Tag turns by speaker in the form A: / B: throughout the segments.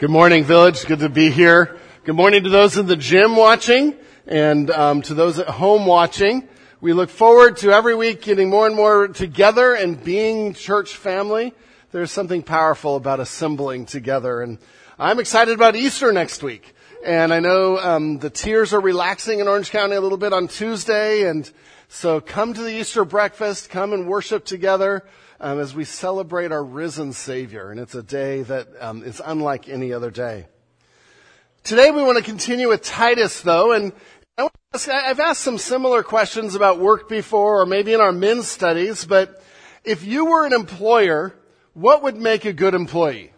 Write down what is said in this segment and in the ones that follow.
A: Good morning, Village. Good to be here. Good morning to those in the gym watching and um, to those at home watching. We look forward to every week getting more and more together and being church family. There's something powerful about assembling together, and I'm excited about Easter next week. And I know um, the tiers are relaxing in Orange County a little bit on Tuesday, and so come to the Easter breakfast, come and worship together um, as we celebrate our risen Savior. And it's a day that um, is unlike any other day. Today we want to continue with Titus, though, and I've asked some similar questions about work before, or maybe in our men's studies, but if you were an employer, what would make a good employee?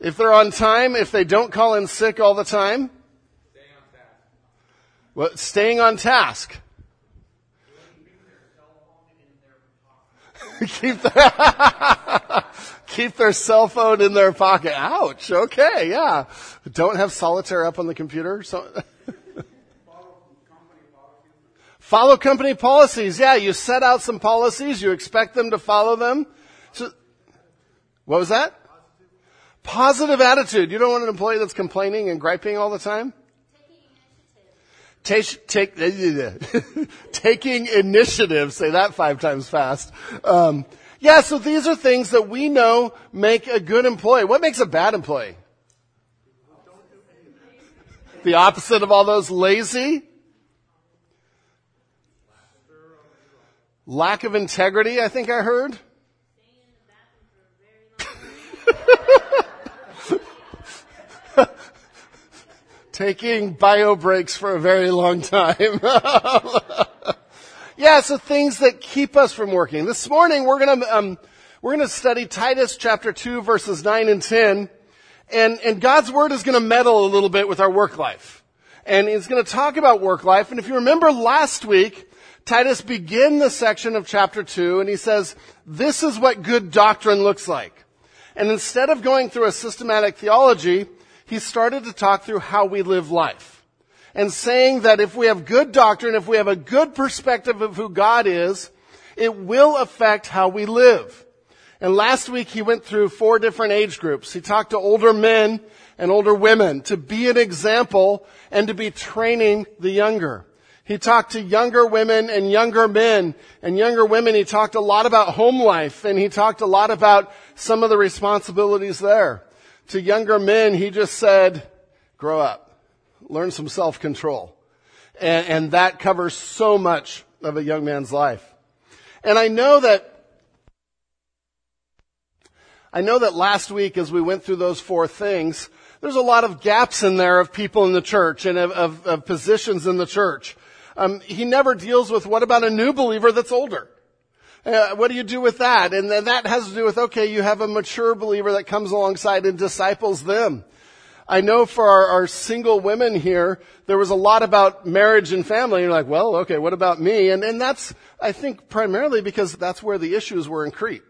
A: If they're on time, if they don't call in sick all the time? Well, staying on task. keep their, keep their cell phone in their pocket. Ouch. Okay. Yeah. Don't have solitaire up on the computer. So. follow company policies. Yeah. You set out some policies. You expect them to follow them. So, what was that? Positive attitude. You don't want an employee that's complaining and griping all the time? Take, take, taking initiative. Say that five times fast. Um, yeah, so these are things that we know make a good employee. What makes a bad employee? The opposite of all those lazy? Lack of integrity, I think I heard. Taking bio breaks for a very long time. yeah, so things that keep us from working. This morning we're gonna, um, we're gonna study Titus chapter 2 verses 9 and 10. And, and God's word is gonna meddle a little bit with our work life. And he's gonna talk about work life. And if you remember last week, Titus began the section of chapter 2 and he says, this is what good doctrine looks like. And instead of going through a systematic theology, he started to talk through how we live life. And saying that if we have good doctrine, if we have a good perspective of who God is, it will affect how we live. And last week he went through four different age groups. He talked to older men and older women to be an example and to be training the younger. He talked to younger women and younger men and younger women. He talked a lot about home life and he talked a lot about some of the responsibilities there to younger men, he just said, grow up, learn some self-control. And, and that covers so much of a young man's life. And I know that I know that last week as we went through those four things, there's a lot of gaps in there of people in the church and of, of, of positions in the church. Um, he never deals with what about a new believer that's older? Uh, what do you do with that? And that has to do with, okay, you have a mature believer that comes alongside and disciples them. I know for our, our, single women here, there was a lot about marriage and family. You're like, well, okay, what about me? And, and that's, I think, primarily because that's where the issues were in Crete.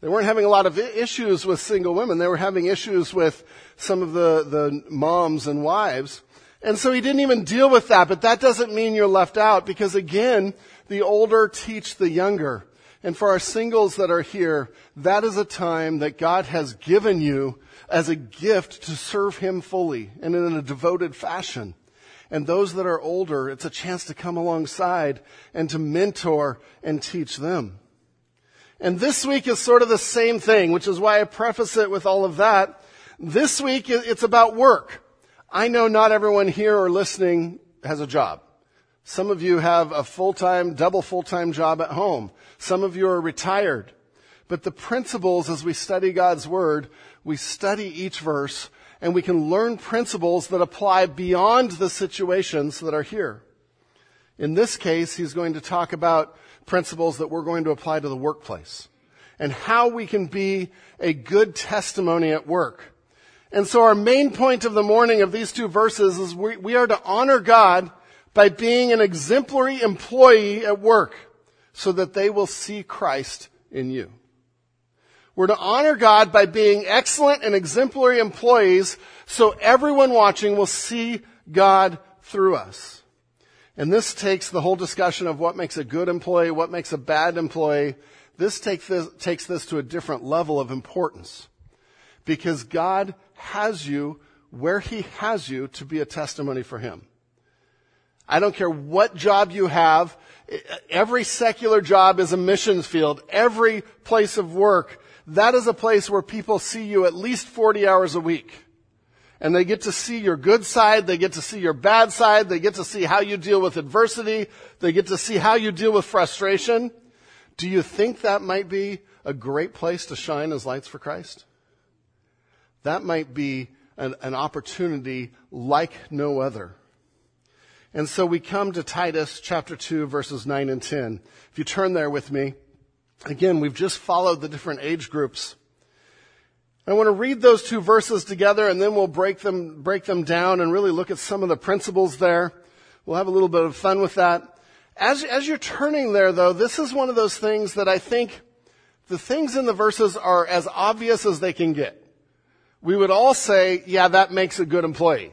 A: They weren't having a lot of issues with single women. They were having issues with some of the, the moms and wives. And so he didn't even deal with that, but that doesn't mean you're left out because again, the older teach the younger. And for our singles that are here, that is a time that God has given you as a gift to serve Him fully and in a devoted fashion. And those that are older, it's a chance to come alongside and to mentor and teach them. And this week is sort of the same thing, which is why I preface it with all of that. This week, it's about work. I know not everyone here or listening has a job. Some of you have a full-time, double full-time job at home. Some of you are retired. But the principles as we study God's Word, we study each verse and we can learn principles that apply beyond the situations that are here. In this case, he's going to talk about principles that we're going to apply to the workplace and how we can be a good testimony at work. And so our main point of the morning of these two verses is we, we are to honor God by being an exemplary employee at work so that they will see Christ in you. We're to honor God by being excellent and exemplary employees so everyone watching will see God through us. And this takes the whole discussion of what makes a good employee, what makes a bad employee. this, take this takes this to a different level of importance because God has you where He has you to be a testimony for Him. I don't care what job you have. Every secular job is a missions field. Every place of work, that is a place where people see you at least 40 hours a week. And they get to see your good side. They get to see your bad side. They get to see how you deal with adversity. They get to see how you deal with frustration. Do you think that might be a great place to shine as lights for Christ? That might be an, an opportunity like no other. And so we come to Titus chapter 2 verses 9 and 10. If you turn there with me, again, we've just followed the different age groups. I want to read those two verses together and then we'll break them, break them down and really look at some of the principles there. We'll have a little bit of fun with that. As, as you're turning there though, this is one of those things that I think the things in the verses are as obvious as they can get. We would all say, yeah, that makes a good employee.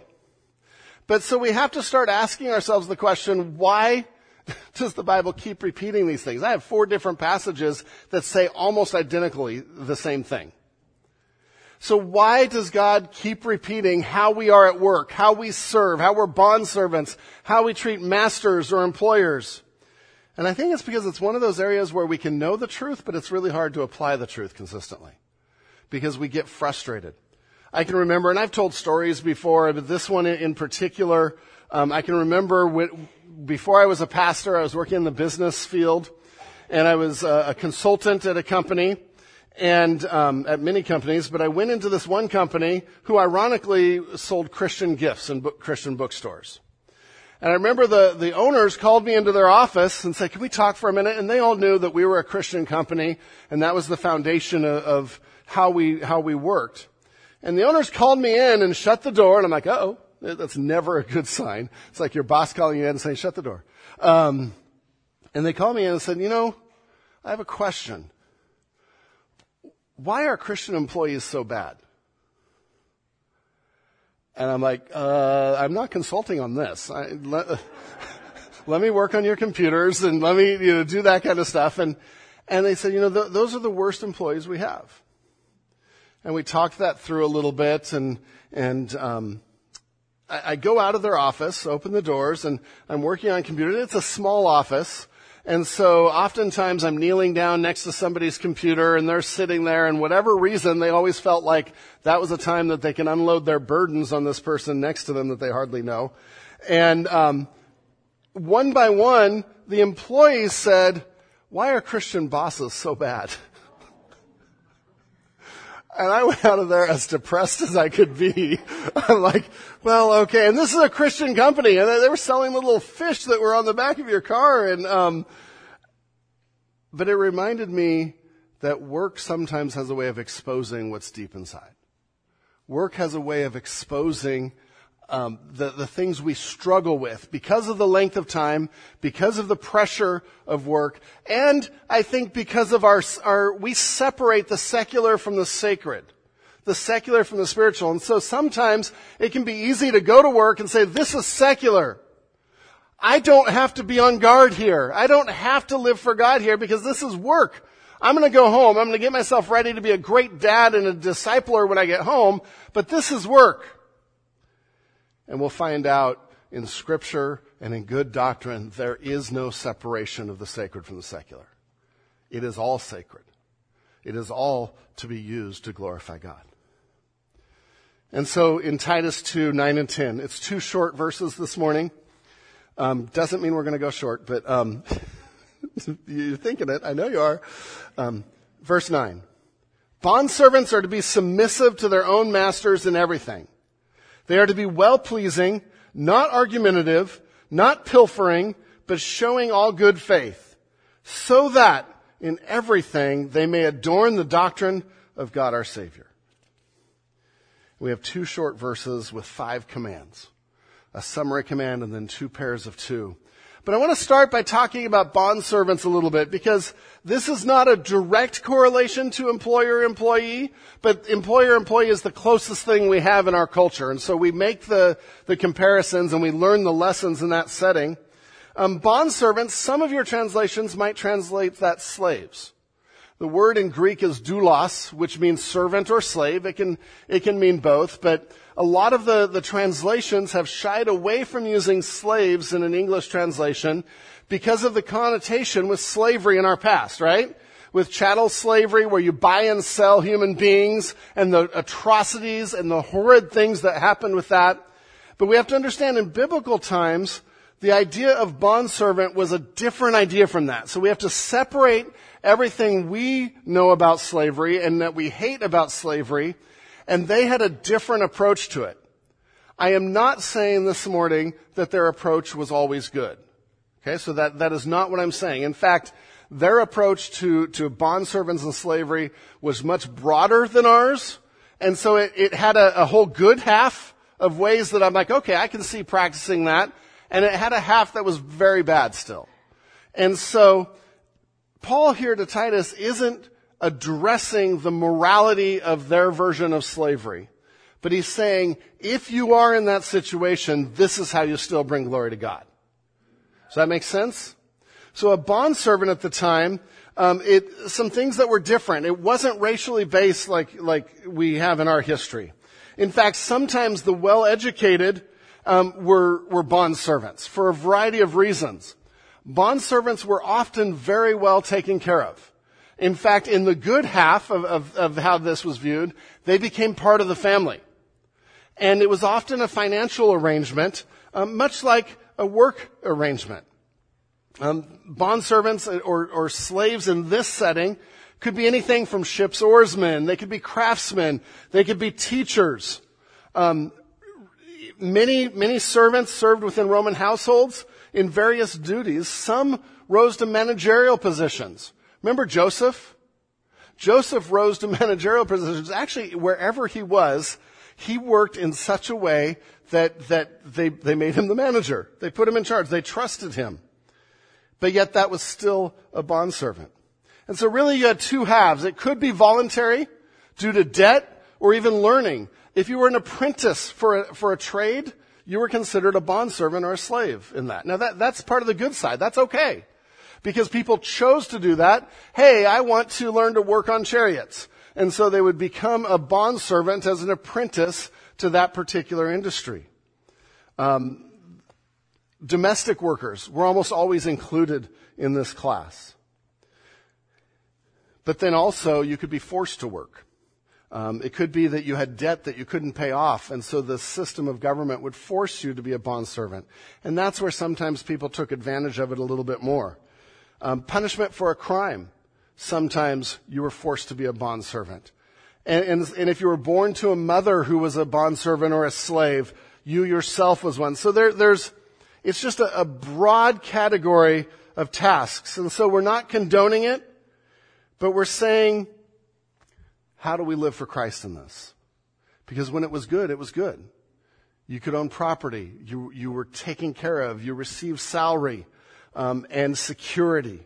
A: But so we have to start asking ourselves the question, why does the Bible keep repeating these things? I have four different passages that say almost identically the same thing. So why does God keep repeating how we are at work, how we serve, how we're bond servants, how we treat masters or employers? And I think it's because it's one of those areas where we can know the truth, but it's really hard to apply the truth consistently because we get frustrated. I can remember, and I've told stories before, but this one in particular, um, I can remember when, before I was a pastor, I was working in the business field, and I was a, a consultant at a company, and um, at many companies, but I went into this one company who ironically sold Christian gifts in book, Christian bookstores. And I remember the, the owners called me into their office and said, can we talk for a minute? And they all knew that we were a Christian company and that was the foundation of, of how we, how we worked. And the owners called me in and shut the door and I'm like, oh, that's never a good sign. It's like your boss calling you in and saying, shut the door. Um, and they called me in and said, you know, I have a question why are Christian employees so bad? And I'm like, uh, I'm not consulting on this. I, let, let, me work on your computers and let me you know, do that kind of stuff. And, and they said, you know, th- those are the worst employees we have. And we talked that through a little bit and, and, um, I, I go out of their office, open the doors, and I'm working on computers. It's a small office. And so oftentimes I'm kneeling down next to somebody's computer and they're sitting there and whatever reason they always felt like that was a time that they can unload their burdens on this person next to them that they hardly know. And um, one by one, the employees said, why are Christian bosses so bad? And I went out of there as depressed as I could be. I'm like, well, okay. And this is a Christian company, and they were selling the little fish that were on the back of your car. And um, but it reminded me that work sometimes has a way of exposing what's deep inside. Work has a way of exposing um, the, the things we struggle with because of the length of time, because of the pressure of work, and I think because of our, our, we separate the secular from the sacred, the secular from the spiritual. And so sometimes it can be easy to go to work and say, this is secular. I don't have to be on guard here. I don't have to live for God here because this is work. I'm going to go home. I'm going to get myself ready to be a great dad and a discipler when I get home, but this is work. And we'll find out in scripture and in good doctrine, there is no separation of the sacred from the secular. It is all sacred. It is all to be used to glorify God. And so in Titus 2, 9 and 10, it's two short verses this morning. Um, doesn't mean we're going to go short, but um, you're thinking it. I know you are. Um, verse 9. Bondservants are to be submissive to their own masters in everything they are to be well pleasing, not argumentative, not pilfering, but showing all good faith, so that in everything they may adorn the doctrine of God our Savior. We have two short verses with five commands. A summary command and then two pairs of two. But I want to start by talking about bond servants a little bit because this is not a direct correlation to employer-employee, but employer-employee is the closest thing we have in our culture. And so we make the, the comparisons and we learn the lessons in that setting. Um, bond servants, some of your translations might translate that slaves. The word in Greek is doulos, which means servant or slave. It can, it can mean both, but a lot of the, the translations have shied away from using slaves in an English translation because of the connotation with slavery in our past, right? With chattel slavery where you buy and sell human beings and the atrocities and the horrid things that happen with that. But we have to understand in biblical times, the idea of bondservant was a different idea from that. So we have to separate everything we know about slavery and that we hate about slavery, and they had a different approach to it. I am not saying this morning that their approach was always good. Okay, so that, that is not what I'm saying. In fact, their approach to, to bondservants and slavery was much broader than ours, and so it, it had a, a whole good half of ways that I'm like, okay, I can see practicing that and it had a half that was very bad still. And so, Paul here to Titus isn't addressing the morality of their version of slavery. But he's saying, if you are in that situation, this is how you still bring glory to God. Does that make sense? So a bondservant at the time, um, it, some things that were different. It wasn't racially based like, like we have in our history. In fact, sometimes the well-educated um, were, were bond servants for a variety of reasons. Bond servants were often very well taken care of. In fact, in the good half of, of, of how this was viewed, they became part of the family. And it was often a financial arrangement, um, much like a work arrangement. Um, bond servants or, or slaves in this setting could be anything from ship's oarsmen, they could be craftsmen, they could be teachers, um, many, many servants served within Roman households in various duties. Some rose to managerial positions. Remember Joseph? Joseph rose to managerial positions. Actually, wherever he was, he worked in such a way that, that they, they made him the manager. They put him in charge. They trusted him. But yet that was still a bondservant. And so really you had two halves. It could be voluntary due to debt or even learning. If you were an apprentice for a, for a trade, you were considered a bondservant or a slave in that. Now that, that's part of the good side. That's okay. Because people chose to do that. Hey, I want to learn to work on chariots. And so they would become a bondservant as an apprentice to that particular industry. Um, domestic workers were almost always included in this class. But then also you could be forced to work. Um, it could be that you had debt that you couldn't pay off, and so the system of government would force you to be a bondservant. And that's where sometimes people took advantage of it a little bit more. Um, punishment for a crime. Sometimes you were forced to be a bondservant. And, and, and if you were born to a mother who was a bondservant or a slave, you yourself was one. So there, there's, it's just a, a broad category of tasks. And so we're not condoning it, but we're saying how do we live for Christ in this? Because when it was good, it was good. You could own property. You, you were taken care of. You received salary um, and security.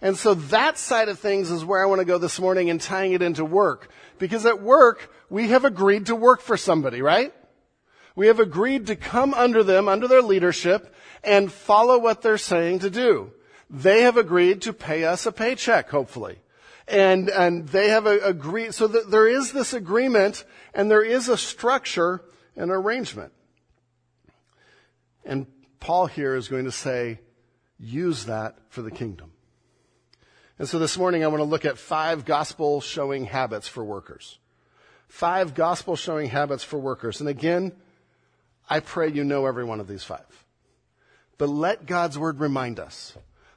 A: And so that side of things is where I want to go this morning and tying it into work. Because at work, we have agreed to work for somebody, right? We have agreed to come under them, under their leadership, and follow what they're saying to do. They have agreed to pay us a paycheck, hopefully and and they have agreed. So that there is this agreement, and there is a structure and arrangement. And Paul here is going to say, use that for the kingdom. And so this morning I want to look at five gospel showing habits for workers. Five gospel showing habits for workers. And again, I pray you know every one of these five. But let God's word remind us.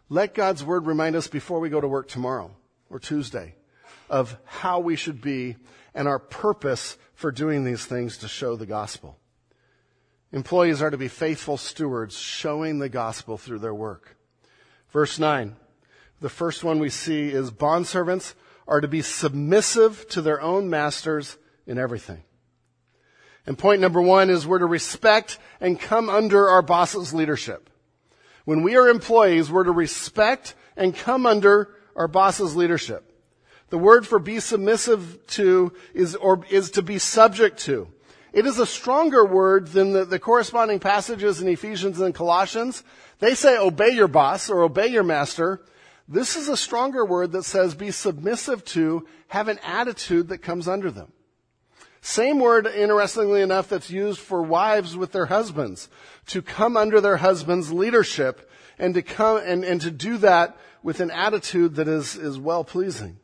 A: Let God's word remind us before we go to work tomorrow or Tuesday of how we should be and our purpose for doing these things to show the gospel. Employees are to be faithful stewards, showing the gospel through their work. Verse 9. The first one we see is bondservants are to be submissive to their own masters in everything. And point number one is we're to respect and come under our boss's leadership. When we are employees, we're to respect and come under our boss's leadership. The word for be submissive to is, or is to be subject to. It is a stronger word than the, the corresponding passages in Ephesians and Colossians. They say obey your boss or obey your master. This is a stronger word that says be submissive to, have an attitude that comes under them. Same word, interestingly enough, that's used for wives with their husbands, to come under their husband's leadership and to come and, and to do that with an attitude that is, is well pleasing.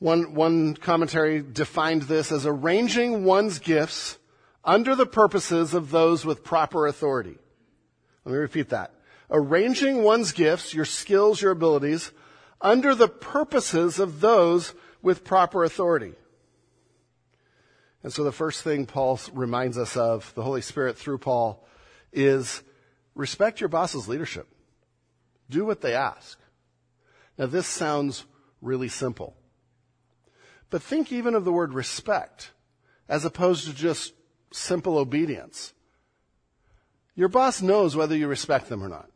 A: One, one commentary defined this as arranging one's gifts under the purposes of those with proper authority. Let me repeat that. Arranging one's gifts, your skills, your abilities, under the purposes of those with proper authority. And so the first thing Paul reminds us of, the Holy Spirit through Paul, is respect your boss's leadership. Do what they ask. Now this sounds really simple. But think even of the word respect as opposed to just simple obedience. Your boss knows whether you respect them or not.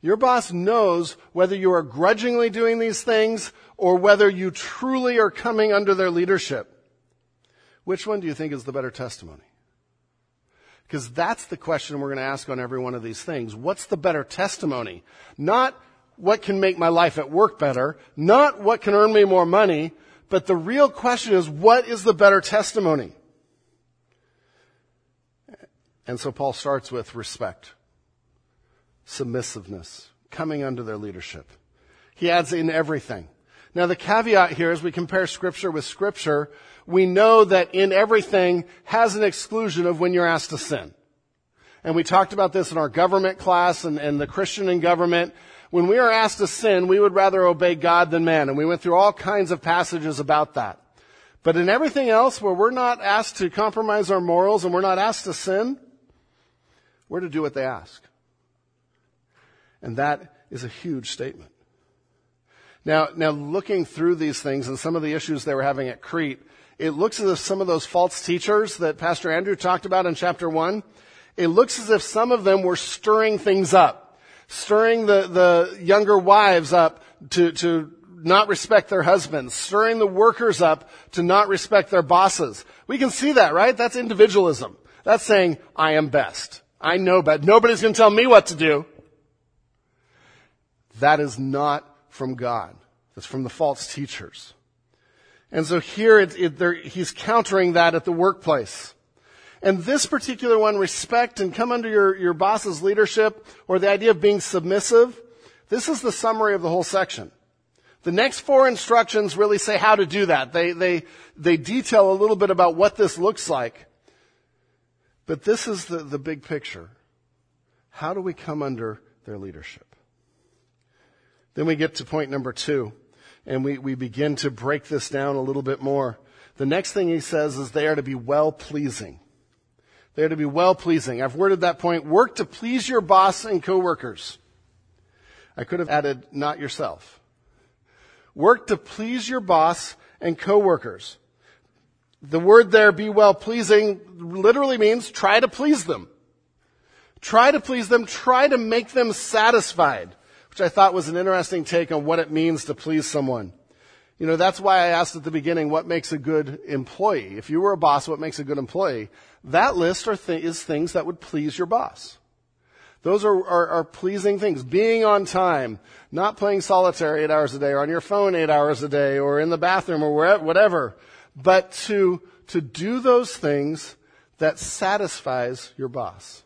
A: Your boss knows whether you are grudgingly doing these things or whether you truly are coming under their leadership. Which one do you think is the better testimony? Because that's the question we're going to ask on every one of these things. What's the better testimony? Not what can make my life at work better, not what can earn me more money, but the real question is what is the better testimony? And so Paul starts with respect, submissiveness, coming under their leadership. He adds in everything. Now the caveat here as we compare scripture with scripture, we know that in everything has an exclusion of when you're asked to sin. And we talked about this in our government class and, and the Christian in government. When we are asked to sin, we would rather obey God than man. And we went through all kinds of passages about that. But in everything else where we're not asked to compromise our morals and we're not asked to sin, we're to do what they ask. And that is a huge statement. Now, now looking through these things and some of the issues they were having at Crete, it looks as if some of those false teachers that Pastor Andrew talked about in chapter one, it looks as if some of them were stirring things up, stirring the, the younger wives up to, to not respect their husbands, stirring the workers up to not respect their bosses. We can see that, right? That's individualism. That's saying, I am best. I know but nobody's going to tell me what to do. That is not from God. That's from the false teachers. And so here it, it, he's countering that at the workplace. And this particular one, respect and come under your, your boss's leadership, or the idea of being submissive, this is the summary of the whole section. The next four instructions really say how to do that. They, they, they detail a little bit about what this looks like. But this is the, the big picture. How do we come under their leadership? Then we get to point number two, and we, we begin to break this down a little bit more. The next thing he says is they are to be well pleasing. They are to be well pleasing. I've worded that point, work to please your boss and coworkers. I could have added not yourself. Work to please your boss and coworkers. The word there, be well pleasing, literally means try to please them. Try to please them, try to make them satisfied, which I thought was an interesting take on what it means to please someone. You know, that's why I asked at the beginning, what makes a good employee? If you were a boss, what makes a good employee? That list th- is things that would please your boss. Those are, are, are, pleasing things. Being on time, not playing solitaire eight hours a day, or on your phone eight hours a day, or in the bathroom, or wherever, whatever but to, to do those things that satisfies your boss.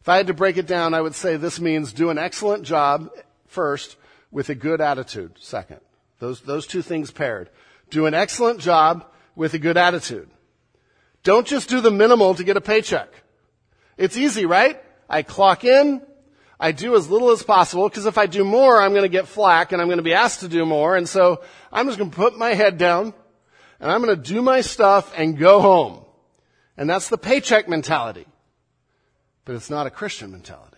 A: If I had to break it down, I would say this means do an excellent job first with a good attitude second. Those, those two things paired. Do an excellent job with a good attitude. Don't just do the minimal to get a paycheck. It's easy, right? I clock in, I do as little as possible because if I do more, I'm going to get flack and I'm going to be asked to do more. And so I'm just going to put my head down and I'm going to do my stuff and go home. And that's the paycheck mentality. But it's not a Christian mentality.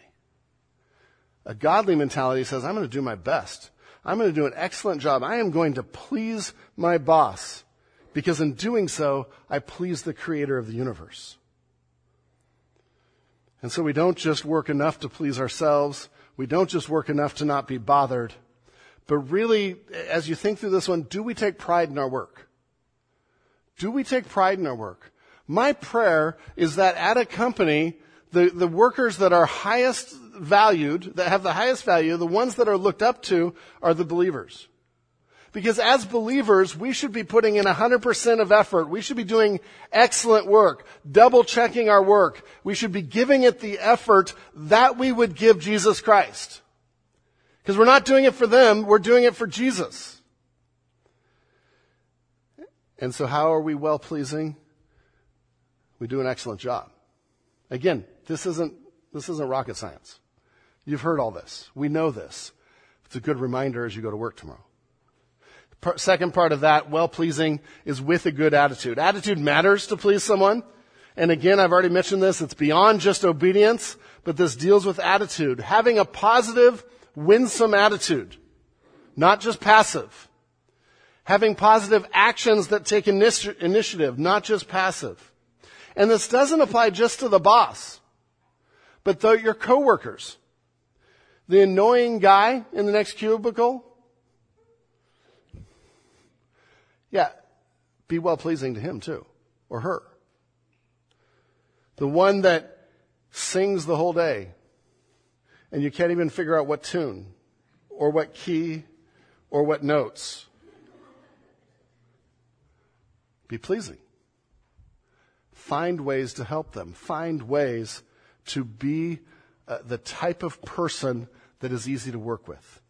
A: A godly mentality says, I'm going to do my best. I'm going to do an excellent job. I am going to please my boss because in doing so, I please the creator of the universe. And so we don't just work enough to please ourselves. We don't just work enough to not be bothered. But really, as you think through this one, do we take pride in our work? Do we take pride in our work? My prayer is that at a company, the, the workers that are highest valued, that have the highest value, the ones that are looked up to are the believers. Because as believers, we should be putting in 100% of effort. We should be doing excellent work, double checking our work. We should be giving it the effort that we would give Jesus Christ. Because we're not doing it for them, we're doing it for Jesus. And so how are we well pleasing? We do an excellent job. Again, this isn't, this isn't rocket science. You've heard all this. We know this. It's a good reminder as you go to work tomorrow. Second part of that, well pleasing, is with a good attitude. Attitude matters to please someone. And again, I've already mentioned this, it's beyond just obedience, but this deals with attitude. Having a positive, winsome attitude. Not just passive. Having positive actions that take initiative, not just passive. And this doesn't apply just to the boss, but the, your coworkers. The annoying guy in the next cubicle, Yeah, be well pleasing to him too, or her. The one that sings the whole day and you can't even figure out what tune or what key or what notes. Be pleasing. Find ways to help them. Find ways to be uh, the type of person that is easy to work with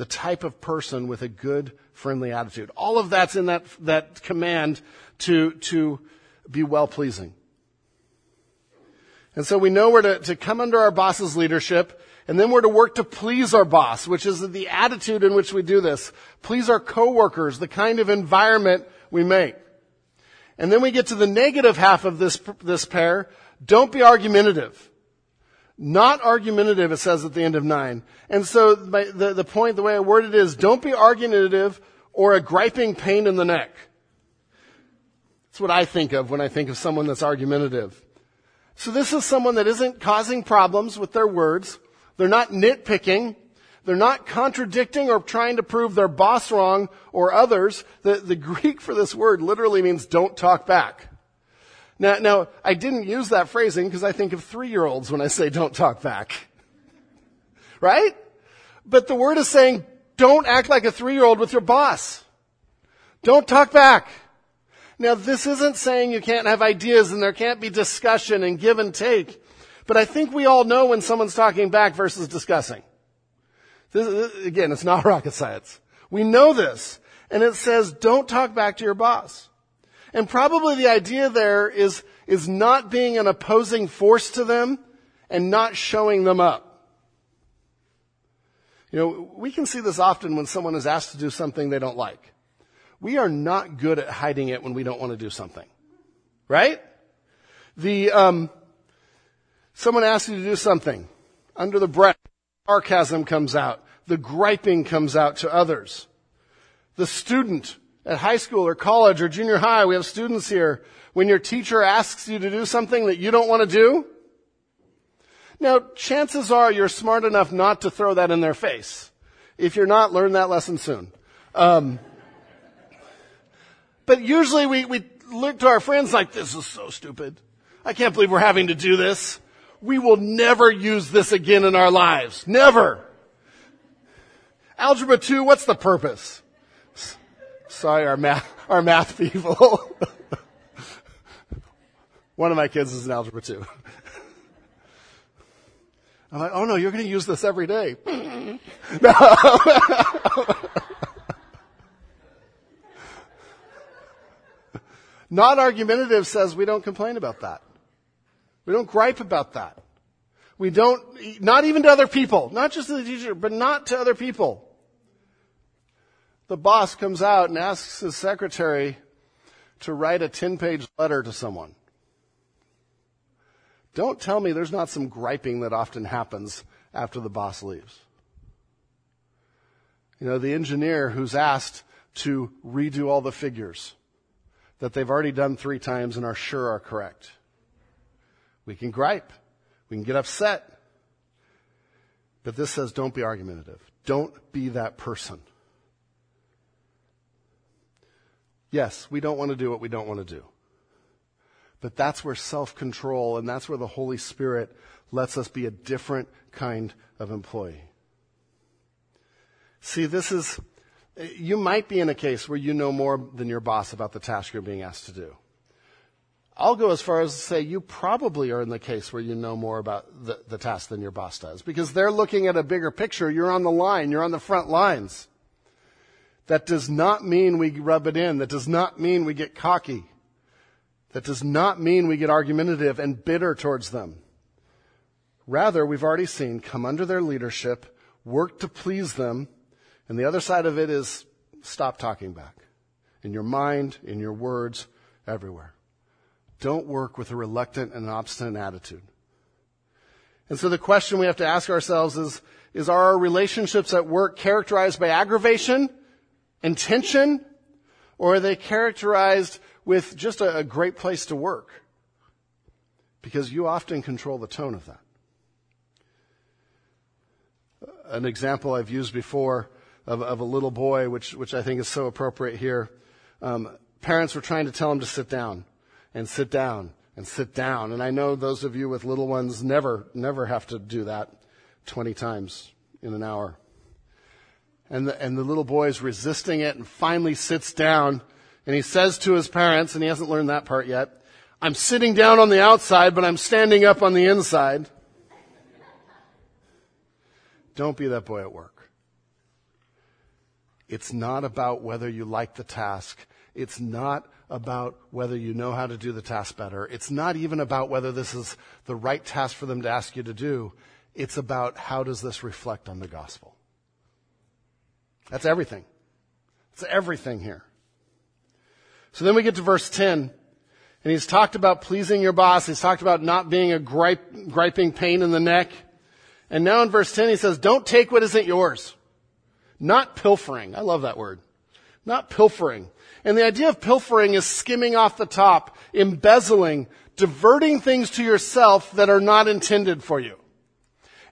A: the type of person with a good, friendly attitude. All of that's in that, that command to, to be well pleasing. And so we know we're to, to come under our boss's leadership, and then we're to work to please our boss, which is the attitude in which we do this. Please our coworkers, the kind of environment we make. And then we get to the negative half of this, this pair. Don't be argumentative. Not argumentative, it says at the end of nine. And so my, the, the point, the way I word it is, don't be argumentative or a griping pain in the neck. That's what I think of when I think of someone that's argumentative. So this is someone that isn't causing problems with their words. They're not nitpicking. They're not contradicting or trying to prove their boss wrong or others. The, the Greek for this word literally means don't talk back. Now, now, I didn't use that phrasing because I think of three-year-olds when I say don't talk back. Right? But the word is saying don't act like a three-year-old with your boss. Don't talk back. Now, this isn't saying you can't have ideas and there can't be discussion and give and take. But I think we all know when someone's talking back versus discussing. This, again, it's not rocket science. We know this. And it says, don't talk back to your boss. And probably the idea there is, is not being an opposing force to them and not showing them up. You know, we can see this often when someone is asked to do something they don't like. We are not good at hiding it when we don't want to do something. Right? The, um, someone asks you to do something. Under the breath, sarcasm comes out. The griping comes out to others. The student at high school or college or junior high, we have students here, when your teacher asks you to do something that you don't want to do, now chances are you're smart enough not to throw that in their face. If you're not, learn that lesson soon. Um, but usually we, we look to our friends like, this is so stupid. I can't believe we're having to do this. We will never use this again in our lives. Never. Algebra 2, what's the purpose? Sorry, our math, our math people. One of my kids is in algebra two. I'm like, oh no, you're going to use this every day. Not argumentative says we don't complain about that. We don't gripe about that. We don't, not even to other people, not just to the teacher, but not to other people the boss comes out and asks his secretary to write a 10 page letter to someone. Don't tell me there's not some griping that often happens after the boss leaves. You know, the engineer who's asked to redo all the figures that they've already done three times and are sure are correct. We can gripe. We can get upset. But this says don't be argumentative. Don't be that person. Yes, we don't want to do what we don't want to do. But that's where self-control and that's where the Holy Spirit lets us be a different kind of employee. See, this is, you might be in a case where you know more than your boss about the task you're being asked to do. I'll go as far as to say you probably are in the case where you know more about the, the task than your boss does because they're looking at a bigger picture. You're on the line. You're on the front lines. That does not mean we rub it in. That does not mean we get cocky. That does not mean we get argumentative and bitter towards them. Rather, we've already seen come under their leadership, work to please them, and the other side of it is stop talking back. In your mind, in your words, everywhere. Don't work with a reluctant and obstinate attitude. And so the question we have to ask ourselves is, is are our relationships at work characterized by aggravation and tension? Or are they characterized with just a, a great place to work? Because you often control the tone of that. An example I've used before of, of a little boy, which, which I think is so appropriate here. Um, parents were trying to tell him to sit down and sit down and sit down. And I know those of you with little ones never, never have to do that 20 times in an hour. And the, and the little boy is resisting it and finally sits down and he says to his parents, and he hasn't learned that part yet, I'm sitting down on the outside, but I'm standing up on the inside. Don't be that boy at work. It's not about whether you like the task. It's not about whether you know how to do the task better. It's not even about whether this is the right task for them to ask you to do. It's about how does this reflect on the gospel. That's everything. It's everything here. So then we get to verse 10, and he's talked about pleasing your boss. He's talked about not being a gripe, griping pain in the neck. And now in verse 10 he says, don't take what isn't yours. Not pilfering. I love that word. Not pilfering. And the idea of pilfering is skimming off the top, embezzling, diverting things to yourself that are not intended for you.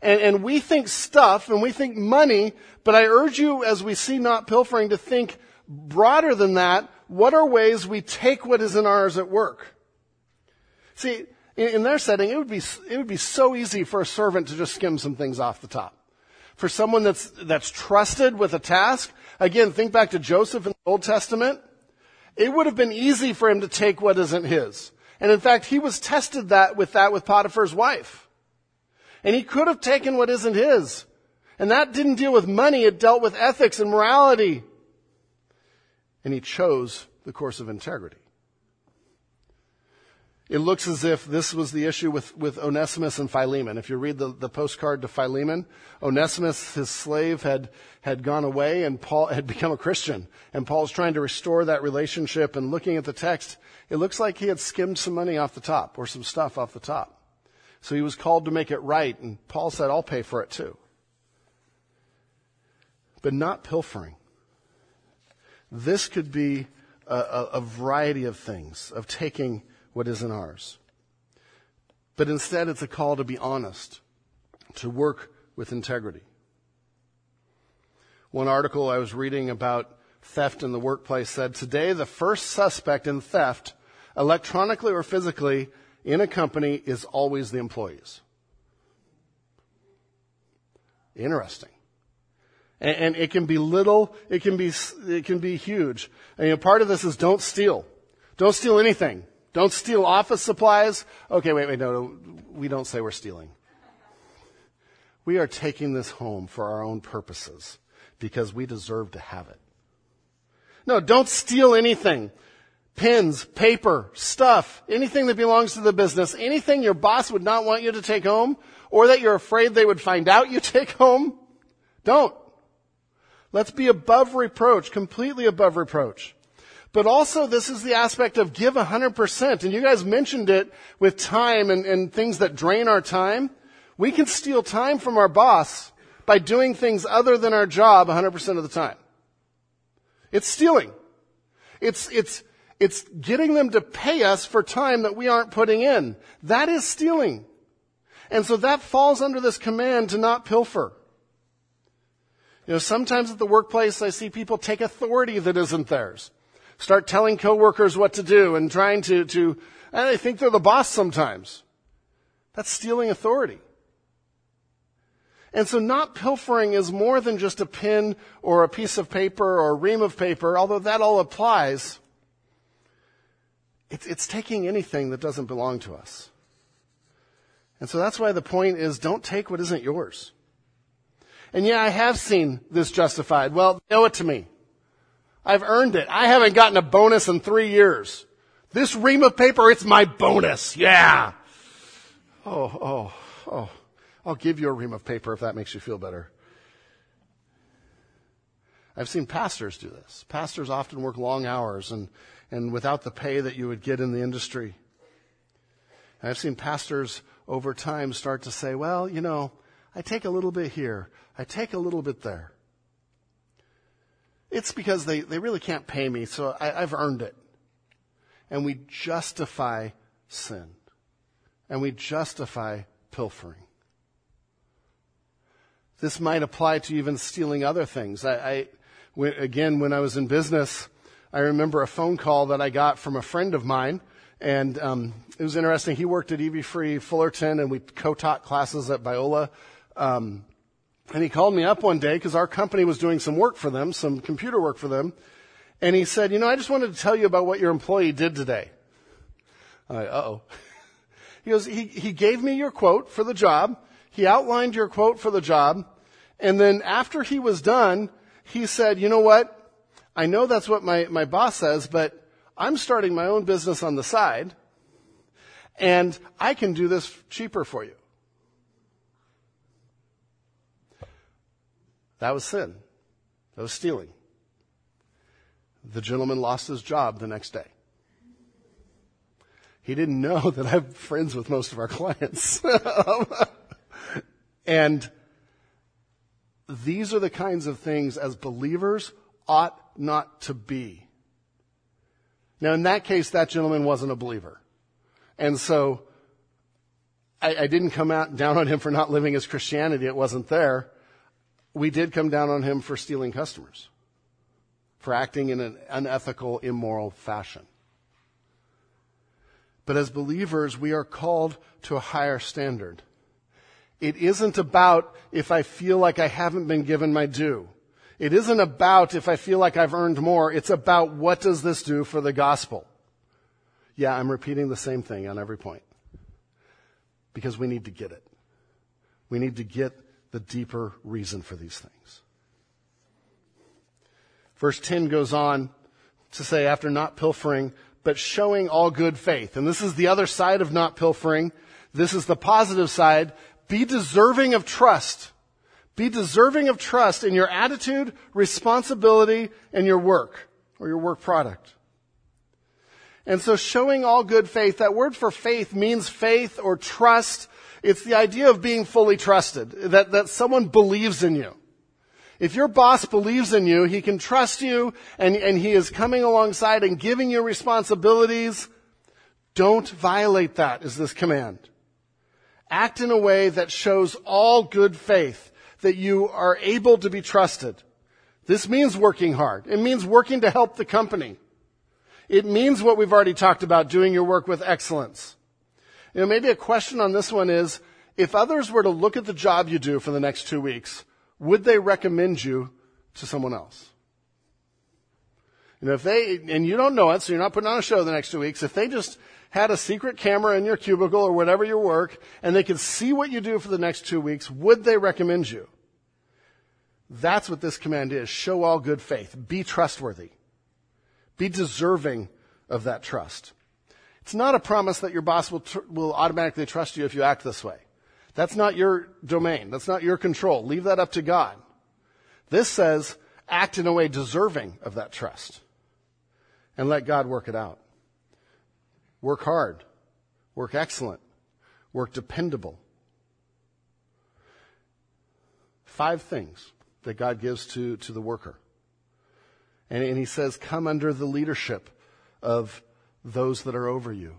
A: And, and we think stuff and we think money, but I urge you as we see not pilfering to think broader than that. What are ways we take what is in ours at work? See, in, in their setting, it would be, it would be so easy for a servant to just skim some things off the top. For someone that's, that's trusted with a task, again, think back to Joseph in the Old Testament. It would have been easy for him to take what isn't his. And in fact, he was tested that with that with Potiphar's wife. And he could have taken what isn't his. And that didn't deal with money, it dealt with ethics and morality. And he chose the course of integrity. It looks as if this was the issue with, with Onesimus and Philemon. If you read the, the postcard to Philemon, Onesimus, his slave, had, had gone away and Paul had become a Christian. And Paul's trying to restore that relationship and looking at the text, it looks like he had skimmed some money off the top or some stuff off the top. So he was called to make it right and Paul said, I'll pay for it too. But not pilfering. This could be a, a, a variety of things, of taking what isn't ours. But instead, it's a call to be honest, to work with integrity. One article I was reading about theft in the workplace said today the first suspect in theft, electronically or physically, in a company is always the employees. Interesting. And, and, it can be little, it can be, it can be huge. And you know, part of this is don't steal. Don't steal anything. Don't steal office supplies. Okay, wait, wait, no, no, we don't say we're stealing. We are taking this home for our own purposes because we deserve to have it. No, don't steal anything. Pens, paper, stuff, anything that belongs to the business, anything your boss would not want you to take home or that you're afraid they would find out you take home. Don't. Let's be above reproach, completely above reproach. But also this is the aspect of give 100%. And you guys mentioned it with time and, and things that drain our time. We can steal time from our boss by doing things other than our job 100% of the time. It's stealing. It's, it's, it's getting them to pay us for time that we aren't putting in. That is stealing. And so that falls under this command to not pilfer. You know, sometimes at the workplace I see people take authority that isn't theirs start telling coworkers what to do and trying to, to and they think they're the boss sometimes. That's stealing authority. And so not pilfering is more than just a pen or a piece of paper or a ream of paper, although that all applies. It's, it's taking anything that doesn't belong to us. And so that's why the point is don't take what isn't yours. And yeah, I have seen this justified. Well, owe it to me. I've earned it. I haven't gotten a bonus in three years. This ream of paper, it's my bonus. Yeah. Oh, oh, oh. I'll give you a ream of paper if that makes you feel better. I've seen pastors do this. Pastors often work long hours and, and without the pay that you would get in the industry. And I've seen pastors over time start to say, well, you know, I take a little bit here. I take a little bit there. It's because they, they really can't pay me, so I, I've earned it. And we justify sin. And we justify pilfering. This might apply to even stealing other things. I, I again, when I was in business, I remember a phone call that I got from a friend of mine, and um, it was interesting. He worked at EV Free Fullerton, and we co-taught classes at Biola. Um, and he called me up one day because our company was doing some work for them, some computer work for them. And he said, you know, I just wanted to tell you about what your employee did today. Like, uh-oh. He goes, he, he gave me your quote for the job. He outlined your quote for the job. And then after he was done, he said, you know what? I know that's what my, my boss says, but I'm starting my own business on the side and I can do this cheaper for you. That was sin. That was stealing. The gentleman lost his job the next day. He didn't know that I'm friends with most of our clients. and these are the kinds of things as believers ought not to be. Now, in that case, that gentleman wasn't a believer. And so I, I, didn't come out down on him for not living his Christianity. It wasn't there. We did come down on him for stealing customers, for acting in an unethical, immoral fashion. But as believers, we are called to a higher standard. It isn't about if I feel like I haven't been given my due. It isn't about if I feel like I've earned more. It's about what does this do for the gospel? Yeah, I'm repeating the same thing on every point. Because we need to get it. We need to get the deeper reason for these things. Verse 10 goes on to say, after not pilfering, but showing all good faith. And this is the other side of not pilfering. This is the positive side. Be deserving of trust. Be deserving of trust in your attitude, responsibility, and your work or your work product. And so showing all good faith, that word for faith means faith or trust. It's the idea of being fully trusted, that, that someone believes in you. If your boss believes in you, he can trust you and, and he is coming alongside and giving you responsibilities. Don't violate that is this command. Act in a way that shows all good faith, that you are able to be trusted. This means working hard. It means working to help the company. It means what we've already talked about, doing your work with excellence. You know, maybe a question on this one is, if others were to look at the job you do for the next two weeks, would they recommend you to someone else? You know, if they, and you don't know it, so you're not putting on a show the next two weeks, if they just had a secret camera in your cubicle or whatever your work, and they could see what you do for the next two weeks, would they recommend you? That's what this command is. Show all good faith. Be trustworthy. Be deserving of that trust. It's not a promise that your boss will, tr- will automatically trust you if you act this way. That's not your domain. That's not your control. Leave that up to God. This says act in a way deserving of that trust and let God work it out. Work hard. Work excellent. Work dependable. Five things that God gives to, to the worker. And, and he says, come under the leadership of those that are over you.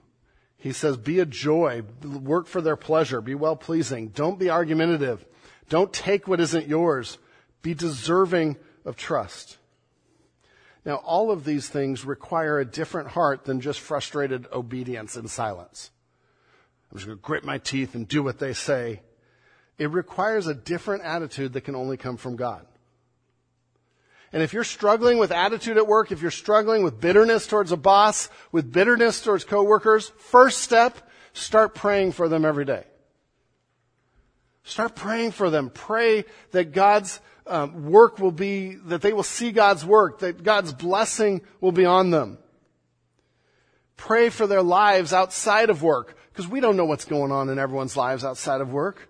A: He says, be a joy, work for their pleasure, be well pleasing. Don't be argumentative. Don't take what isn't yours. Be deserving of trust. Now, all of these things require a different heart than just frustrated obedience in silence. I'm just going to grit my teeth and do what they say. It requires a different attitude that can only come from God. And if you're struggling with attitude at work, if you're struggling with bitterness towards a boss, with bitterness towards coworkers, first step, start praying for them every day. Start praying for them. Pray that God's um, work will be, that they will see God's work, that God's blessing will be on them. Pray for their lives outside of work, because we don't know what's going on in everyone's lives outside of work.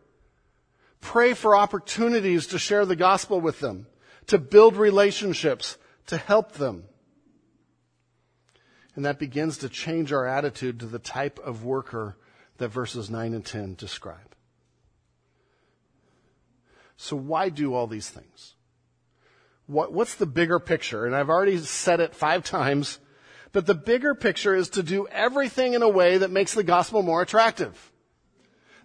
A: Pray for opportunities to share the gospel with them to build relationships, to help them. And that begins to change our attitude to the type of worker that verses 9 and 10 describe. So why do all these things? What, what's the bigger picture? And I've already said it five times, but the bigger picture is to do everything in a way that makes the gospel more attractive.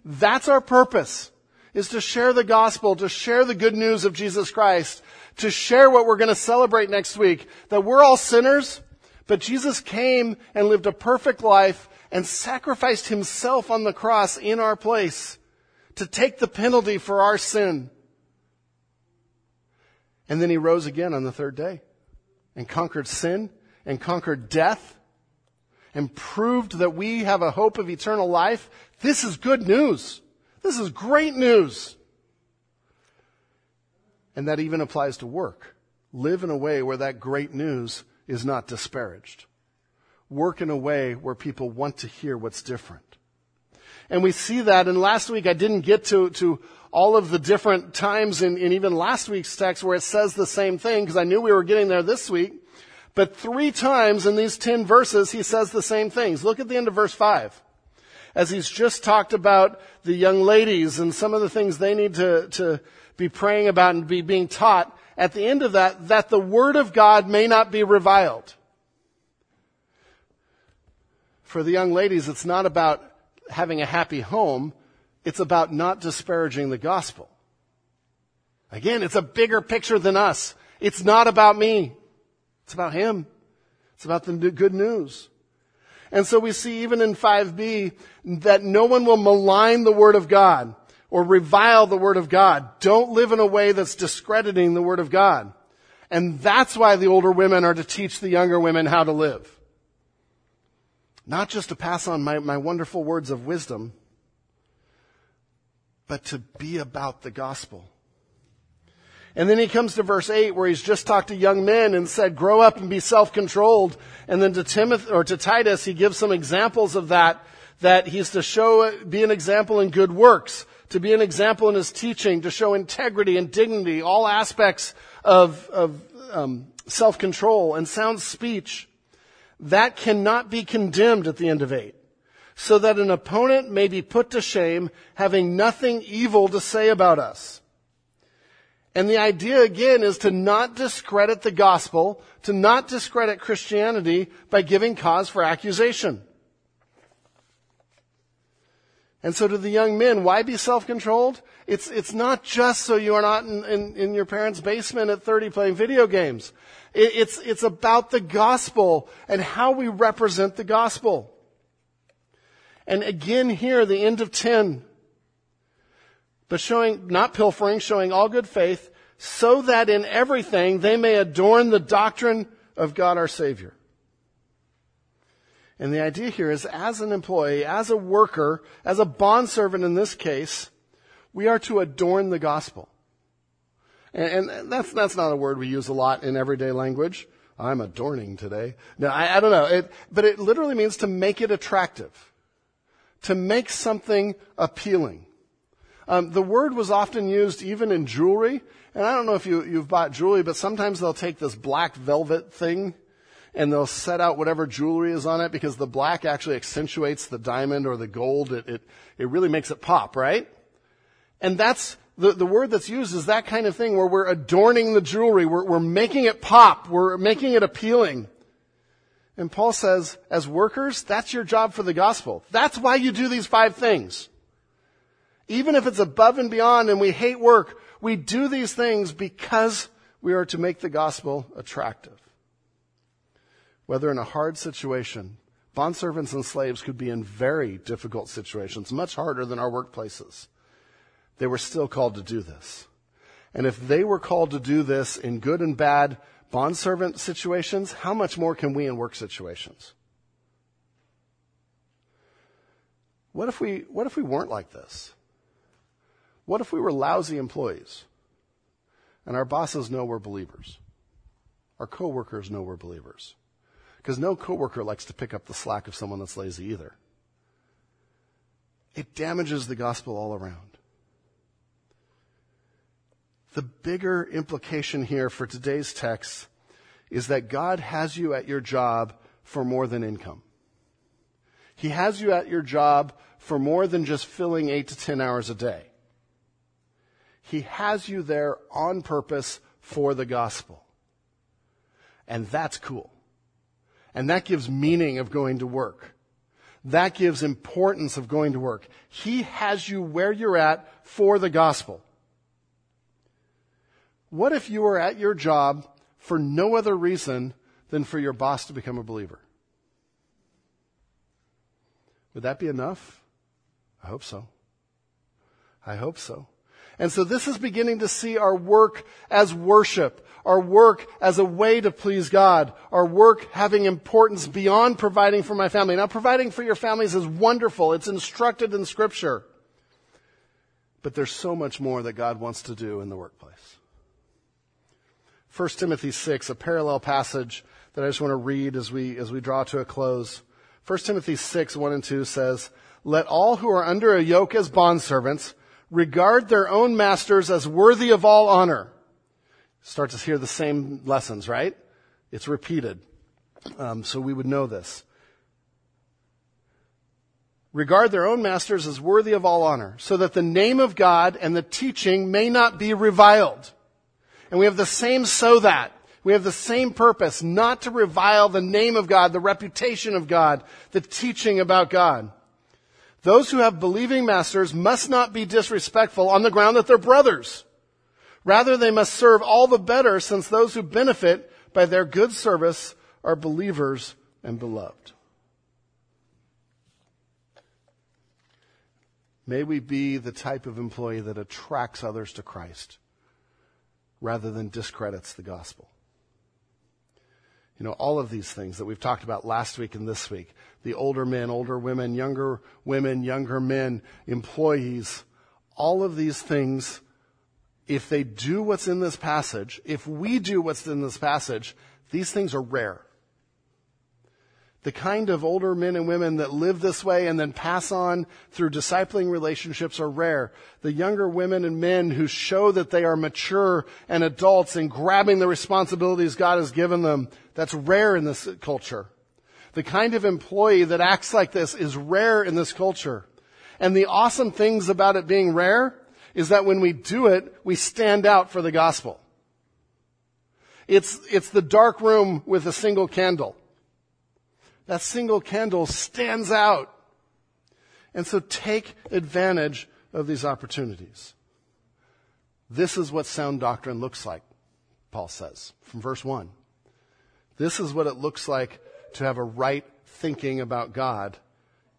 A: That's our purpose, is to share the gospel, to share the good news of Jesus Christ, to share what we're going to celebrate next week, that we're all sinners, but Jesus came and lived a perfect life and sacrificed himself on the cross in our place to take the penalty for our sin. And then he rose again on the third day and conquered sin and conquered death and proved that we have a hope of eternal life. This is good news. This is great news. And that even applies to work. Live in a way where that great news is not disparaged. Work in a way where people want to hear what's different. And we see that, and last week I didn't get to, to all of the different times in, in even last week's text where it says the same thing, because I knew we were getting there this week. But three times in these ten verses, he says the same things. Look at the end of verse five. As he's just talked about the young ladies and some of the things they need to, to be praying about and be being taught at the end of that, that the Word of God may not be reviled. For the young ladies, it's not about having a happy home. It's about not disparaging the gospel. Again, it's a bigger picture than us. It's not about me. It's about Him. It's about the good news. And so we see even in 5b that no one will malign the Word of God or revile the Word of God. Don't live in a way that's discrediting the Word of God. And that's why the older women are to teach the younger women how to live. Not just to pass on my, my wonderful words of wisdom, but to be about the gospel. And then he comes to verse 8 where he's just talked to young men and said, grow up and be self-controlled. And then to Timothy, or to Titus, he gives some examples of that, that he's to show, be an example in good works to be an example in his teaching, to show integrity and dignity, all aspects of, of um, self-control and sound speech. That cannot be condemned at the end of eight, so that an opponent may be put to shame, having nothing evil to say about us. And the idea again is to not discredit the gospel, to not discredit Christianity by giving cause for accusation. And so to the young men, why be self-controlled? It's, it's not just so you are not in, in, in your parents' basement at 30 playing video games. It, it's, it's about the gospel and how we represent the gospel. And again here, the end of 10. But showing, not pilfering, showing all good faith, so that in everything they may adorn the doctrine of God our Savior. And the idea here is as an employee, as a worker, as a bondservant in this case, we are to adorn the gospel. And, and, that's, that's not a word we use a lot in everyday language. I'm adorning today. No, I, I don't know. It, but it literally means to make it attractive. To make something appealing. Um, the word was often used even in jewelry. And I don't know if you, you've bought jewelry, but sometimes they'll take this black velvet thing and they'll set out whatever jewelry is on it because the black actually accentuates the diamond or the gold. It, it, it really makes it pop, right? And that's, the, the word that's used is that kind of thing where we're adorning the jewelry. We're, we're making it pop. We're making it appealing. And Paul says, as workers, that's your job for the gospel. That's why you do these five things. Even if it's above and beyond and we hate work, we do these things because we are to make the gospel attractive. whether in a hard situation, bondservants and slaves could be in very difficult situations, much harder than our workplaces. They were still called to do this. And if they were called to do this in good and bad bondservant situations, how much more can we in work situations? What if we, what if we weren't like this? What if we were lousy employees and our bosses know we're believers? Our coworkers know we're believers. Because no coworker likes to pick up the slack of someone that's lazy either. It damages the gospel all around. The bigger implication here for today's text is that God has you at your job for more than income. He has you at your job for more than just filling eight to ten hours a day. He has you there on purpose for the gospel. And that's cool. And that gives meaning of going to work. That gives importance of going to work. He has you where you're at for the gospel. What if you were at your job for no other reason than for your boss to become a believer? Would that be enough? I hope so. I hope so. And so this is beginning to see our work as worship, our work as a way to please God, our work having importance beyond providing for my family. Now providing for your families is wonderful. It's instructed in scripture. But there's so much more that God wants to do in the workplace. 1 Timothy 6, a parallel passage that I just want to read as we, as we draw to a close. 1 Timothy 6, 1 and 2 says, Let all who are under a yoke as bondservants regard their own masters as worthy of all honor. Start to hear the same lessons, right? It's repeated. Um, so we would know this. Regard their own masters as worthy of all honor, so that the name of God and the teaching may not be reviled. And we have the same so that. We have the same purpose, not to revile the name of God, the reputation of God, the teaching about God. Those who have believing masters must not be disrespectful on the ground that they're brothers. Rather, they must serve all the better since those who benefit by their good service are believers and beloved. May we be the type of employee that attracts others to Christ rather than discredits the gospel. You know, all of these things that we've talked about last week and this week the older men, older women, younger women, younger men, employees, all of these things, if they do what's in this passage, if we do what's in this passage, these things are rare the kind of older men and women that live this way and then pass on through discipling relationships are rare. The younger women and men who show that they are mature and adults and grabbing the responsibilities God has given them, that's rare in this culture. The kind of employee that acts like this is rare in this culture. And the awesome things about it being rare is that when we do it, we stand out for the gospel. It's, it's the dark room with a single candle that single candle stands out. And so take advantage of these opportunities. This is what sound doctrine looks like, Paul says from verse 1. This is what it looks like to have a right thinking about God.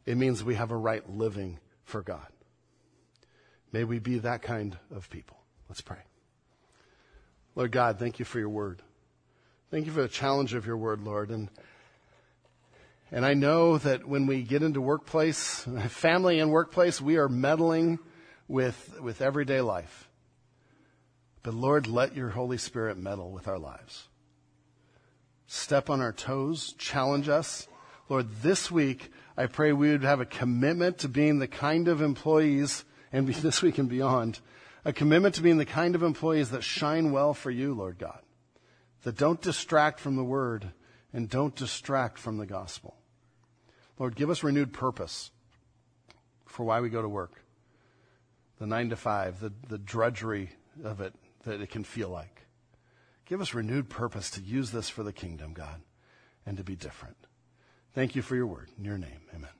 A: It means we have a right living for God. May we be that kind of people. Let's pray. Lord God, thank you for your word. Thank you for the challenge of your word, Lord. And and I know that when we get into workplace, family and workplace, we are meddling with, with everyday life. But Lord, let your Holy Spirit meddle with our lives. Step on our toes, challenge us. Lord, this week, I pray we would have a commitment to being the kind of employees, and this week and beyond, a commitment to being the kind of employees that shine well for you, Lord God, that don't distract from the word, and don't distract from the gospel. Lord, give us renewed purpose for why we go to work. The nine to five, the, the drudgery of it that it can feel like. Give us renewed purpose to use this for the kingdom, God, and to be different. Thank you for your word. In your name, amen.